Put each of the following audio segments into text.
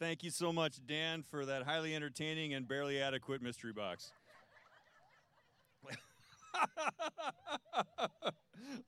Thank you so much, Dan, for that highly entertaining and barely adequate mystery box.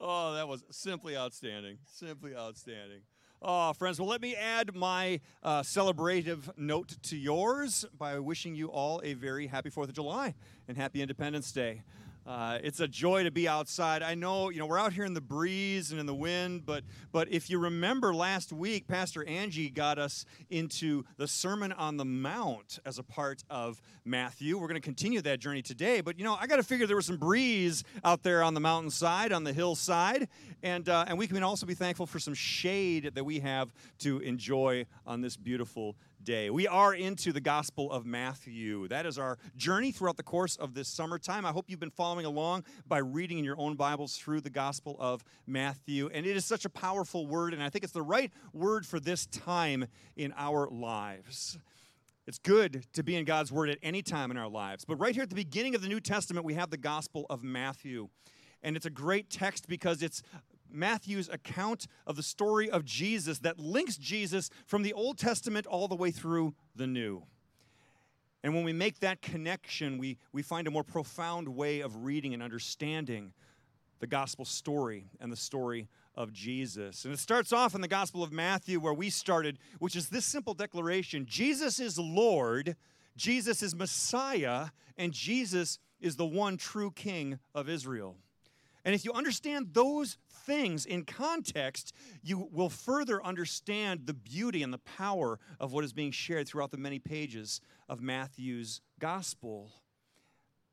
oh, that was simply outstanding. Simply outstanding. Oh, friends, well, let me add my uh, celebrative note to yours by wishing you all a very happy 4th of July and happy Independence Day. Uh, it's a joy to be outside. I know, you know, we're out here in the breeze and in the wind, but but if you remember last week, Pastor Angie got us into the Sermon on the Mount as a part of Matthew. We're going to continue that journey today, but you know, I got to figure there was some breeze out there on the mountainside, on the hillside, and uh, and we can also be thankful for some shade that we have to enjoy on this beautiful day. We are into the Gospel of Matthew. That is our journey throughout the course of this summertime. I hope you've been following along by reading in your own Bibles through the Gospel of Matthew. And it is such a powerful word, and I think it's the right word for this time in our lives. It's good to be in God's Word at any time in our lives. But right here at the beginning of the New Testament, we have the Gospel of Matthew. And it's a great text because it's Matthew's account of the story of Jesus that links Jesus from the Old Testament all the way through the New. And when we make that connection, we, we find a more profound way of reading and understanding the gospel story and the story of Jesus. And it starts off in the Gospel of Matthew, where we started, which is this simple declaration Jesus is Lord, Jesus is Messiah, and Jesus is the one true King of Israel. And if you understand those things in context, you will further understand the beauty and the power of what is being shared throughout the many pages of Matthew's gospel.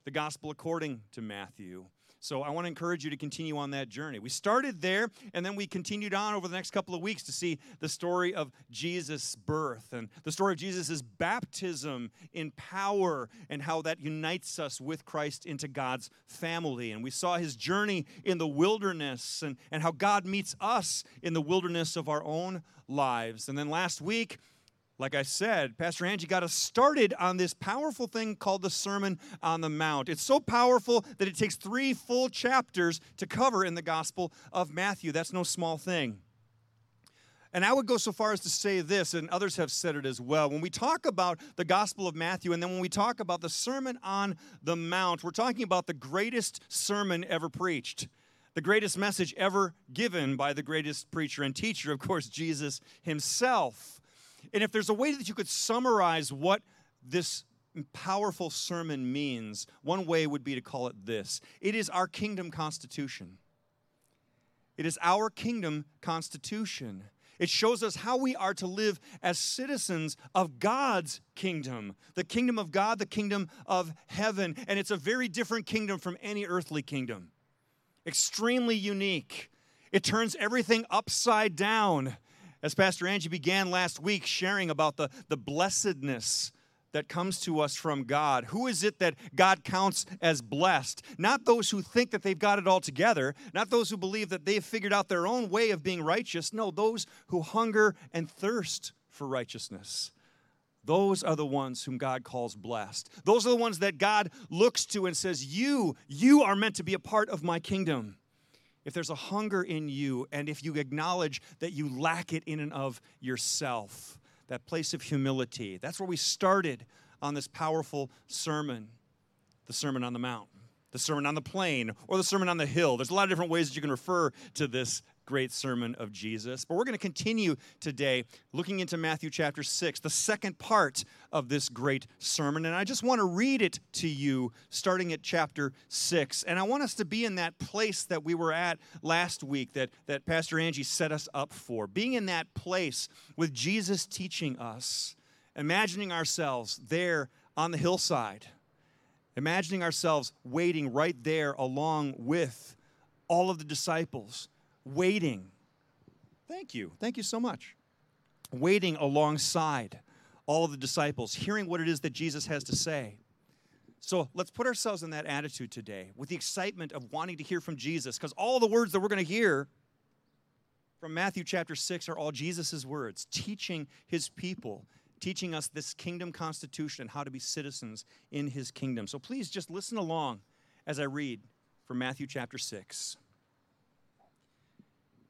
The gospel according to Matthew. So I want to encourage you to continue on that journey. We started there, and then we continued on over the next couple of weeks to see the story of Jesus' birth and the story of Jesus' baptism in power and how that unites us with Christ into God's family. And we saw his journey in the wilderness and, and how God meets us in the wilderness of our own lives. And then last week, like I said, Pastor Angie got us started on this powerful thing called the Sermon on the Mount. It's so powerful that it takes three full chapters to cover in the Gospel of Matthew. That's no small thing. And I would go so far as to say this, and others have said it as well. When we talk about the Gospel of Matthew, and then when we talk about the Sermon on the Mount, we're talking about the greatest sermon ever preached, the greatest message ever given by the greatest preacher and teacher, of course, Jesus himself. And if there's a way that you could summarize what this powerful sermon means, one way would be to call it this it is our kingdom constitution. It is our kingdom constitution. It shows us how we are to live as citizens of God's kingdom, the kingdom of God, the kingdom of heaven. And it's a very different kingdom from any earthly kingdom, extremely unique. It turns everything upside down. As Pastor Angie began last week sharing about the, the blessedness that comes to us from God. Who is it that God counts as blessed? Not those who think that they've got it all together, not those who believe that they've figured out their own way of being righteous. No, those who hunger and thirst for righteousness. Those are the ones whom God calls blessed. Those are the ones that God looks to and says, You, you are meant to be a part of my kingdom if there's a hunger in you, and if you acknowledge that you lack it in and of yourself, that place of humility. That's where we started on this powerful sermon, the Sermon on the Mount, the Sermon on the Plain, or the Sermon on the Hill. There's a lot of different ways that you can refer to this great sermon of Jesus. But we're going to continue today looking into Matthew chapter 6, the second part of this great sermon. And I just want to read it to you starting at chapter 6. And I want us to be in that place that we were at last week that, that Pastor Angie set us up for. Being in that place with Jesus teaching us, imagining ourselves there on the hillside, imagining ourselves waiting right there along with all of the disciples waiting. Thank you. Thank you so much. Waiting alongside all of the disciples, hearing what it is that Jesus has to say. So let's put ourselves in that attitude today with the excitement of wanting to hear from Jesus, because all the words that we're going to hear from Matthew chapter 6 are all Jesus' words, teaching his people, teaching us this kingdom constitution and how to be citizens in his kingdom. So please just listen along as I read from Matthew chapter 6.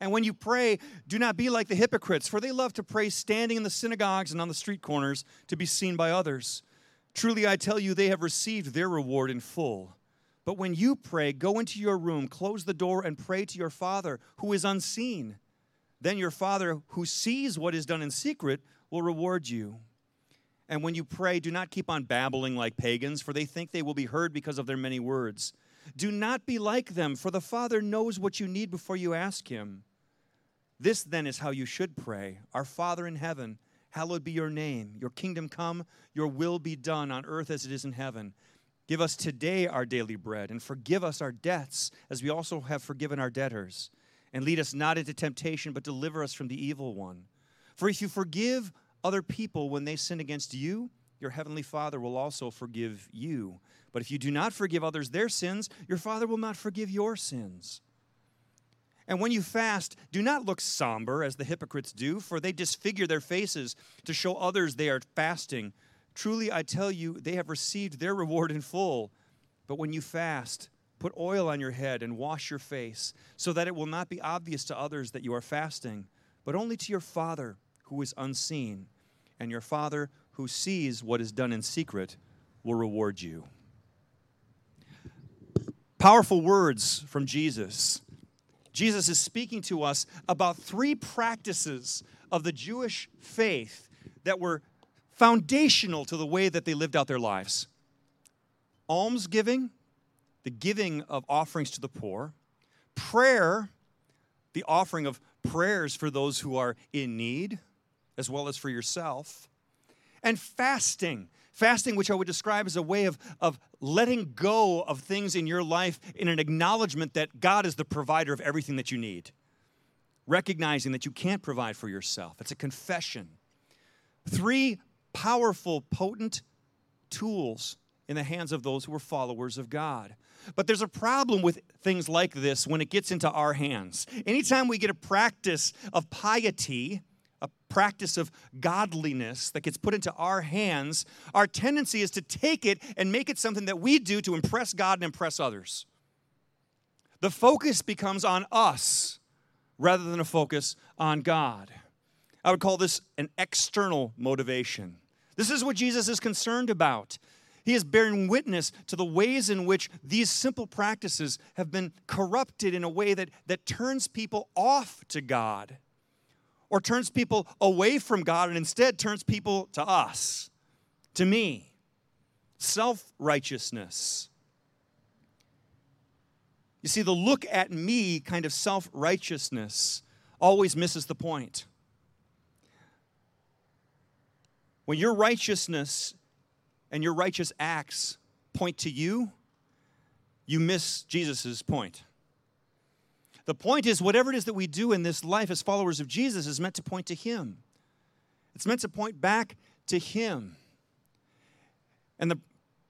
And when you pray, do not be like the hypocrites, for they love to pray standing in the synagogues and on the street corners to be seen by others. Truly, I tell you, they have received their reward in full. But when you pray, go into your room, close the door, and pray to your Father who is unseen. Then your Father who sees what is done in secret will reward you. And when you pray, do not keep on babbling like pagans, for they think they will be heard because of their many words. Do not be like them, for the Father knows what you need before you ask Him. This then is how you should pray Our Father in heaven, hallowed be your name. Your kingdom come, your will be done on earth as it is in heaven. Give us today our daily bread, and forgive us our debts, as we also have forgiven our debtors. And lead us not into temptation, but deliver us from the evil one. For if you forgive other people when they sin against you, your heavenly Father will also forgive you. But if you do not forgive others their sins, your Father will not forgive your sins. And when you fast, do not look somber as the hypocrites do, for they disfigure their faces to show others they are fasting. Truly, I tell you, they have received their reward in full. But when you fast, put oil on your head and wash your face, so that it will not be obvious to others that you are fasting, but only to your Father who is unseen, and your Father who sees what is done in secret will reward you. Powerful words from Jesus. Jesus is speaking to us about three practices of the Jewish faith that were foundational to the way that they lived out their lives almsgiving, the giving of offerings to the poor, prayer, the offering of prayers for those who are in need, as well as for yourself. And fasting. Fasting, which I would describe as a way of, of letting go of things in your life in an acknowledgement that God is the provider of everything that you need. Recognizing that you can't provide for yourself. It's a confession. Three powerful, potent tools in the hands of those who are followers of God. But there's a problem with things like this when it gets into our hands. Anytime we get a practice of piety, a practice of godliness that gets put into our hands, our tendency is to take it and make it something that we do to impress God and impress others. The focus becomes on us rather than a focus on God. I would call this an external motivation. This is what Jesus is concerned about. He is bearing witness to the ways in which these simple practices have been corrupted in a way that, that turns people off to God or turns people away from God and instead turns people to us, to me. Self righteousness. You see, the look at me kind of self righteousness always misses the point. When your righteousness and your righteous acts point to you, you miss Jesus' point. The point is, whatever it is that we do in this life as followers of Jesus is meant to point to Him. It's meant to point back to Him. And the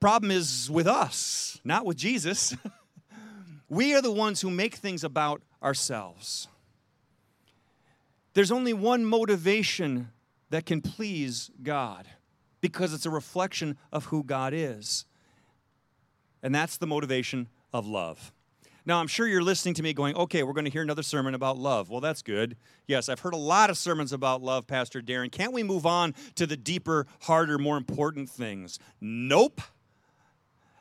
problem is with us, not with Jesus. we are the ones who make things about ourselves. There's only one motivation that can please God because it's a reflection of who God is. And that's the motivation of love. Now, I'm sure you're listening to me going, okay, we're going to hear another sermon about love. Well, that's good. Yes, I've heard a lot of sermons about love, Pastor Darren. Can't we move on to the deeper, harder, more important things? Nope.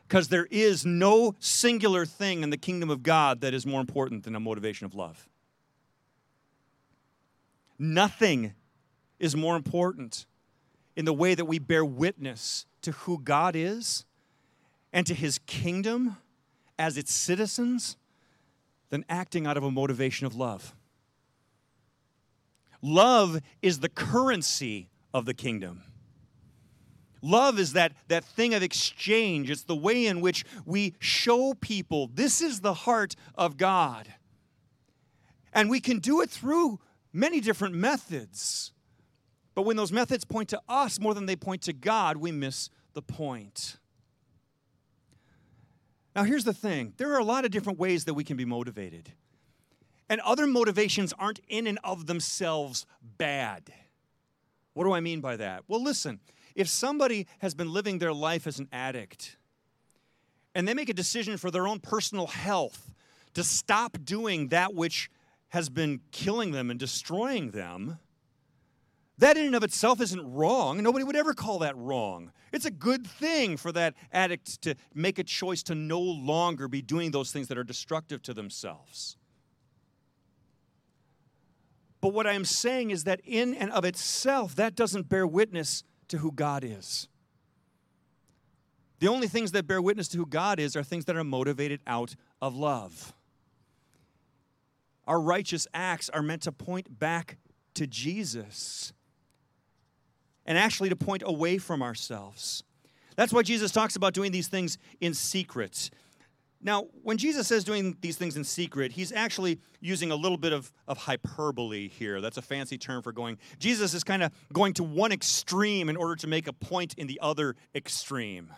Because there is no singular thing in the kingdom of God that is more important than a motivation of love. Nothing is more important in the way that we bear witness to who God is and to his kingdom as its citizens than acting out of a motivation of love. Love is the currency of the kingdom. Love is that, that thing of exchange. It's the way in which we show people this is the heart of God. And we can do it through many different methods. But when those methods point to us more than they point to God, we miss the point. Now, here's the thing there are a lot of different ways that we can be motivated. And other motivations aren't in and of themselves bad. What do I mean by that? Well, listen, if somebody has been living their life as an addict and they make a decision for their own personal health to stop doing that which has been killing them and destroying them, that in and of itself isn't wrong. Nobody would ever call that wrong. It's a good thing for that addict to make a choice to no longer be doing those things that are destructive to themselves. But what I am saying is that in and of itself, that doesn't bear witness to who God is. The only things that bear witness to who God is are things that are motivated out of love. Our righteous acts are meant to point back to Jesus and actually to point away from ourselves. That's why Jesus talks about doing these things in secret. Now, when Jesus says doing these things in secret, he's actually using a little bit of, of hyperbole here. That's a fancy term for going. Jesus is kind of going to one extreme in order to make a point in the other extreme.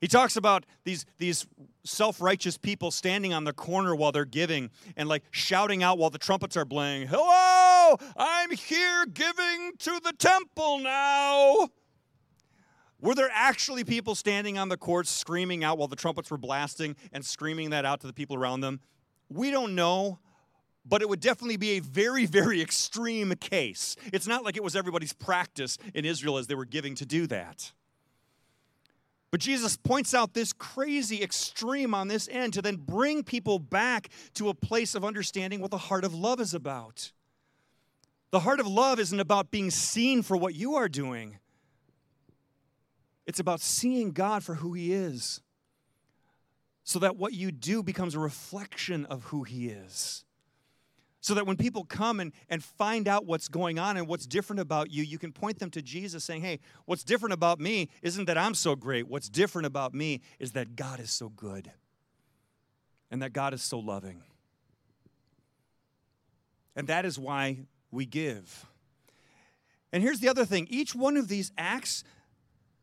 He talks about these, these self righteous people standing on the corner while they're giving and like shouting out while the trumpets are blowing, Hello, I'm here giving to the temple now. Were there actually people standing on the courts screaming out while the trumpets were blasting and screaming that out to the people around them? We don't know, but it would definitely be a very, very extreme case. It's not like it was everybody's practice in Israel as they were giving to do that. But Jesus points out this crazy extreme on this end to then bring people back to a place of understanding what the heart of love is about. The heart of love isn't about being seen for what you are doing. It's about seeing God for who He is, so that what you do becomes a reflection of who He is. So that when people come and, and find out what's going on and what's different about you, you can point them to Jesus saying, Hey, what's different about me isn't that I'm so great. What's different about me is that God is so good and that God is so loving. And that is why we give. And here's the other thing each one of these acts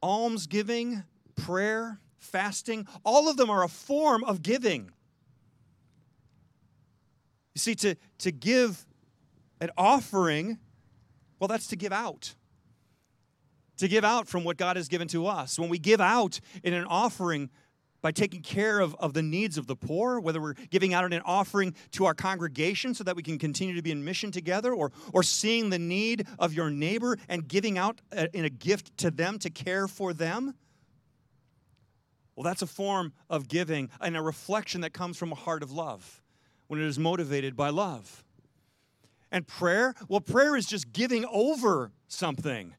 almsgiving, prayer, fasting, all of them are a form of giving. You see, to, to give an offering, well, that's to give out. To give out from what God has given to us. When we give out in an offering, by taking care of, of the needs of the poor, whether we're giving out an offering to our congregation so that we can continue to be in mission together, or, or seeing the need of your neighbor and giving out a, in a gift to them to care for them. Well, that's a form of giving and a reflection that comes from a heart of love when it is motivated by love. And prayer, well, prayer is just giving over something.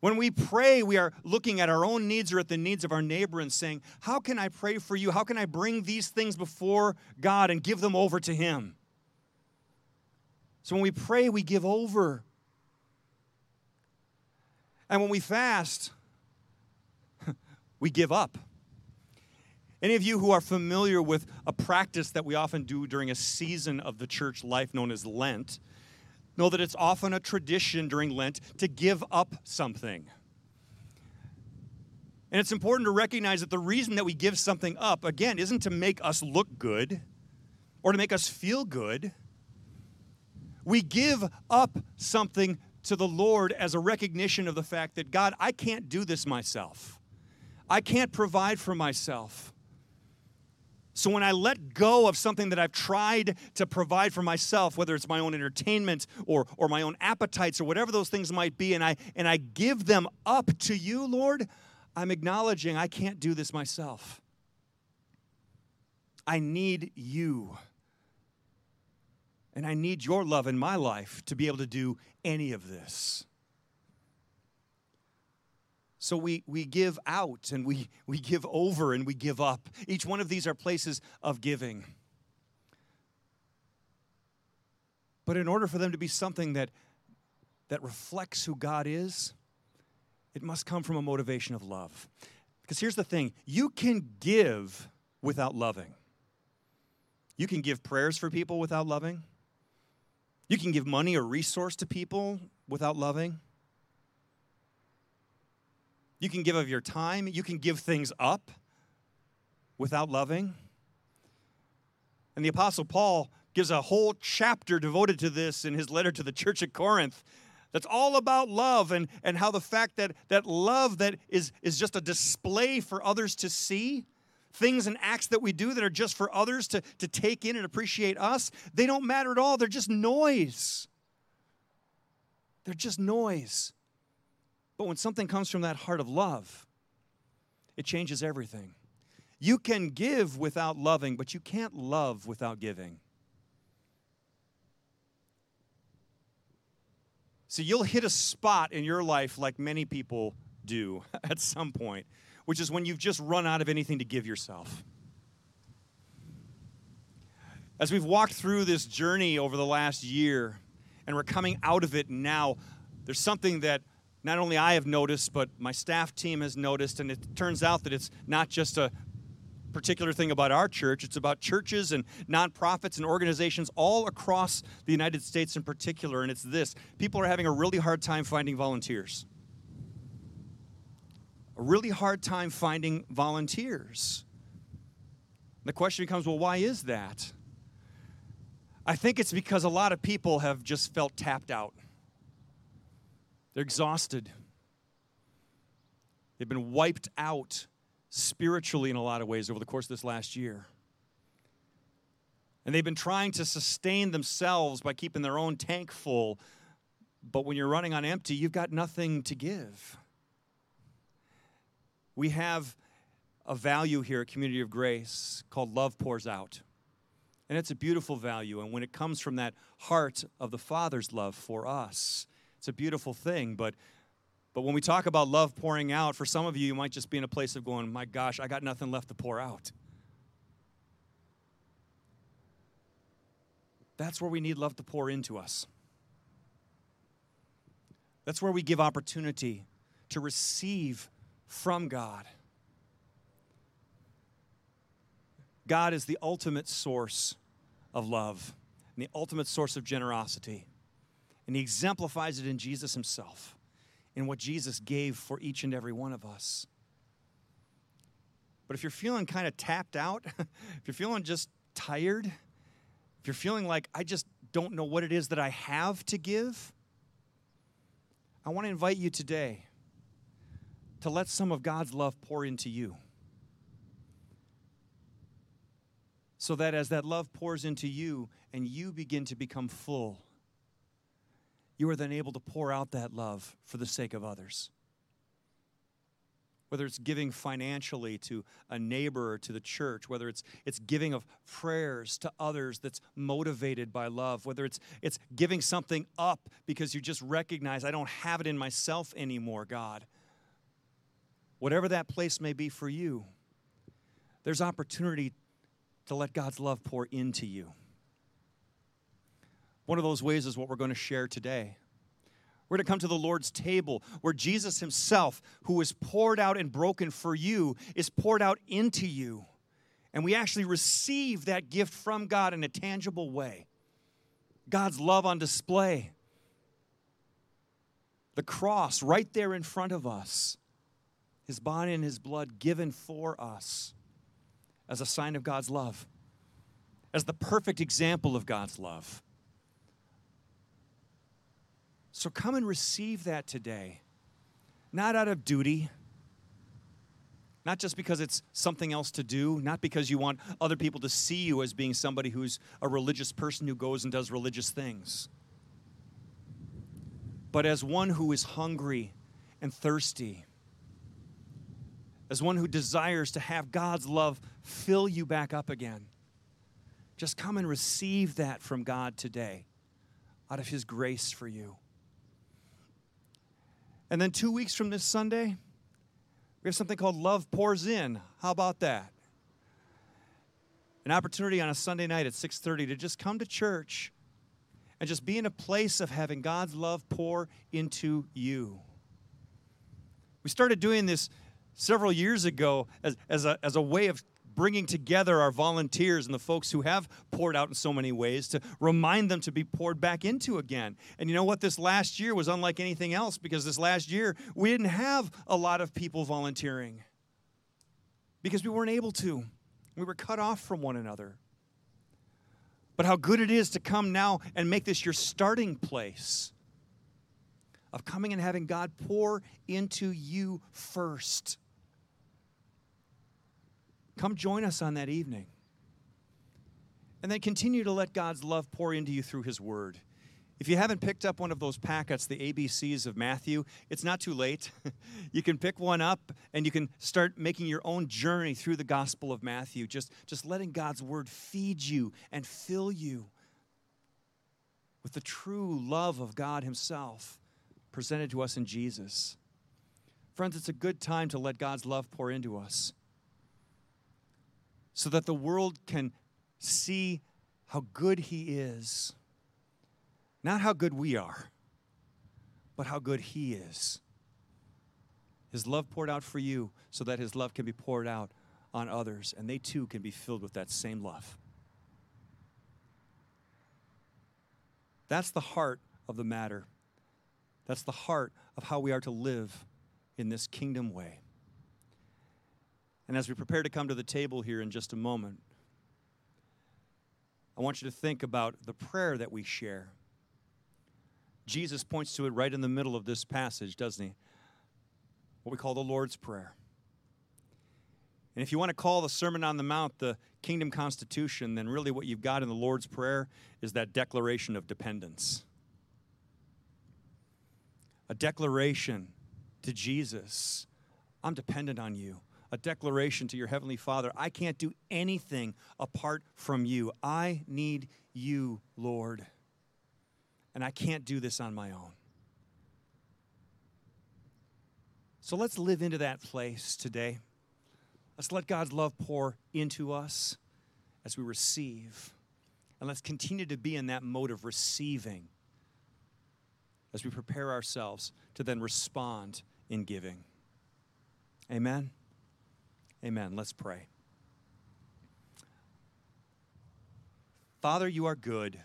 When we pray, we are looking at our own needs or at the needs of our neighbor and saying, How can I pray for you? How can I bring these things before God and give them over to Him? So when we pray, we give over. And when we fast, we give up. Any of you who are familiar with a practice that we often do during a season of the church life known as Lent, know that it's often a tradition during Lent to give up something. And it's important to recognize that the reason that we give something up, again, isn't to make us look good or to make us feel good. We give up something to the Lord as a recognition of the fact that, God, I can't do this myself. I can't provide for myself. So when I let go of something that I've tried to provide for myself, whether it's my own entertainment or, or my own appetites or whatever those things might be, and I, and I give them up to you, Lord, I'm acknowledging I can't do this myself. I need you. And I need your love in my life to be able to do any of this. So we, we give out and we, we give over and we give up. Each one of these are places of giving. But in order for them to be something that, that reflects who God is, it must come from a motivation of love. Because here's the thing you can give without loving. You can give prayers for people without loving. You can give money or resource to people without loving. You can give of your time, you can give things up without loving. And the Apostle Paul gives a whole chapter devoted to this in his letter to the church at Corinth. That's all about love and, and how the fact that, that love that is, is just a display for others to see, things and acts that we do that are just for others to, to take in and appreciate us, they don't matter at all. They're just noise. They're just noise. But when something comes from that heart of love, it changes everything. You can give without loving, but you can't love without giving. See, you'll hit a spot in your life like many people do at some point, which is when you've just run out of anything to give yourself. As we've walked through this journey over the last year, and we're coming out of it now, there's something that not only I have noticed, but my staff team has noticed, and it turns out that it's not just a particular thing about our church. It's about churches and nonprofits and organizations all across the United States in particular. And it's this people are having a really hard time finding volunteers. A really hard time finding volunteers. The question becomes well, why is that? I think it's because a lot of people have just felt tapped out. They're exhausted. They've been wiped out spiritually in a lot of ways over the course of this last year. And they've been trying to sustain themselves by keeping their own tank full. But when you're running on empty, you've got nothing to give. We have a value here at Community of Grace called Love Pours Out. And it's a beautiful value. And when it comes from that heart of the Father's love for us, it's a beautiful thing. But but when we talk about love pouring out, for some of you, you might just be in a place of going, my gosh, I got nothing left to pour out. That's where we need love to pour into us. That's where we give opportunity to receive from God. God is the ultimate source of love and the ultimate source of generosity. And He exemplifies it in Jesus Himself in what Jesus gave for each and every one of us. But if you're feeling kind of tapped out, if you're feeling just tired, if you're feeling like I just don't know what it is that I have to give, I want to invite you today to let some of God's love pour into you. So that as that love pours into you and you begin to become full you are then able to pour out that love for the sake of others. Whether it's giving financially to a neighbor or to the church, whether it's, it's giving of prayers to others that's motivated by love, whether it's, it's giving something up because you just recognize, I don't have it in myself anymore, God. Whatever that place may be for you, there's opportunity to let God's love pour into you. One of those ways is what we're going to share today. We're going to come to the Lord's table where Jesus Himself, who was poured out and broken for you, is poured out into you. And we actually receive that gift from God in a tangible way. God's love on display. The cross right there in front of us. His body and His blood given for us as a sign of God's love, as the perfect example of God's love. So come and receive that today. Not out of duty, not just because it's something else to do, not because you want other people to see you as being somebody who's a religious person who goes and does religious things, but as one who is hungry and thirsty, as one who desires to have God's love fill you back up again. Just come and receive that from God today out of His grace for you. And then two weeks from this Sunday, we have something called Love Pours In. How about that? An opportunity on a Sunday night at 6:30 to just come to church and just be in a place of having God's love pour into you. We started doing this several years ago as, as, a, as a way of bringing together our volunteers and the folks who have poured out in so many ways to remind them to be poured back into again. And you know what? This last year was unlike anything else because this last year we didn't have a lot of people volunteering because we weren't able to. We were cut off from one another. But how good it is to come now and make this your starting place of coming and having God pour into you first. Come join us on that evening. And then continue to let God's love pour into you through His Word. If you haven't picked up one of those packets, the ABCs of Matthew, it's not too late. you can pick one up and you can start making your own journey through the Gospel of Matthew, just, just letting God's Word feed you and fill you with the true love of God Himself presented to us in Jesus. Friends, it's a good time to let God's love pour into us so that the world can see how good He is. Not how good we are, but how good He is. His love poured out for you so that His love can be poured out on others, and they too can be filled with that same love. That's the heart of the matter. That's the heart of how we are to live in this kingdom way. And as we prepare to come to the table here in just a moment, I want you to think about the prayer that we share. Jesus points to it right in the middle of this passage, doesn't he? What we call the Lord's Prayer. And if you want to call the Sermon on the Mount the Kingdom Constitution, then really what you've got in the Lord's Prayer is that declaration of dependence a declaration to Jesus I'm dependent on you. A declaration to your Heavenly Father I can't do anything apart from you. I need you, Lord. And I can't do this on my own. So let's live into that place today. Let's let God's love pour into us as we receive. And let's continue to be in that mode of receiving as we prepare ourselves to then respond in giving. Amen. Amen. Let's pray. Father, you are good,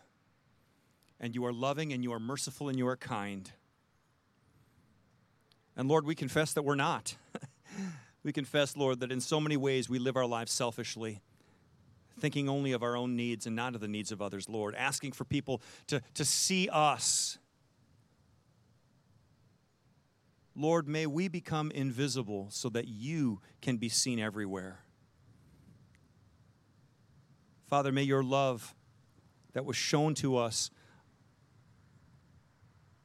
and you are loving, and you are merciful, and you are kind. And Lord, we confess that we're not. we confess, Lord, that in so many ways we live our lives selfishly, thinking only of our own needs and not of the needs of others, Lord, asking for people to, to see us Lord, may we become invisible so that you can be seen everywhere. Father, may your love that was shown to us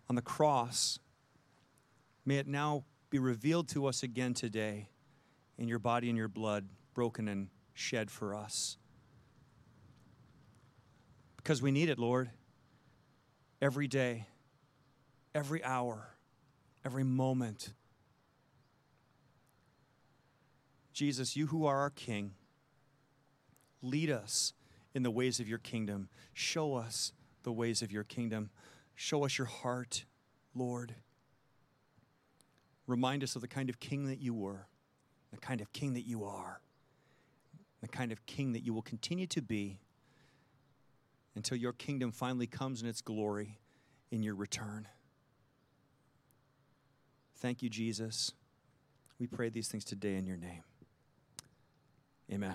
on the cross, may it now be revealed to us again today in your body and your blood, broken and shed for us. Because we need it, Lord, every day, every hour every moment. Jesus, you who are our King, lead us in the ways of your kingdom. Show us the ways of your kingdom. Show us your heart, Lord. Remind us of the kind of king that you were, the kind of king that you are, the kind of king that you will continue to be until your kingdom finally comes in its glory in your return. Thank you, Jesus. We pray these things today in your name. Amen.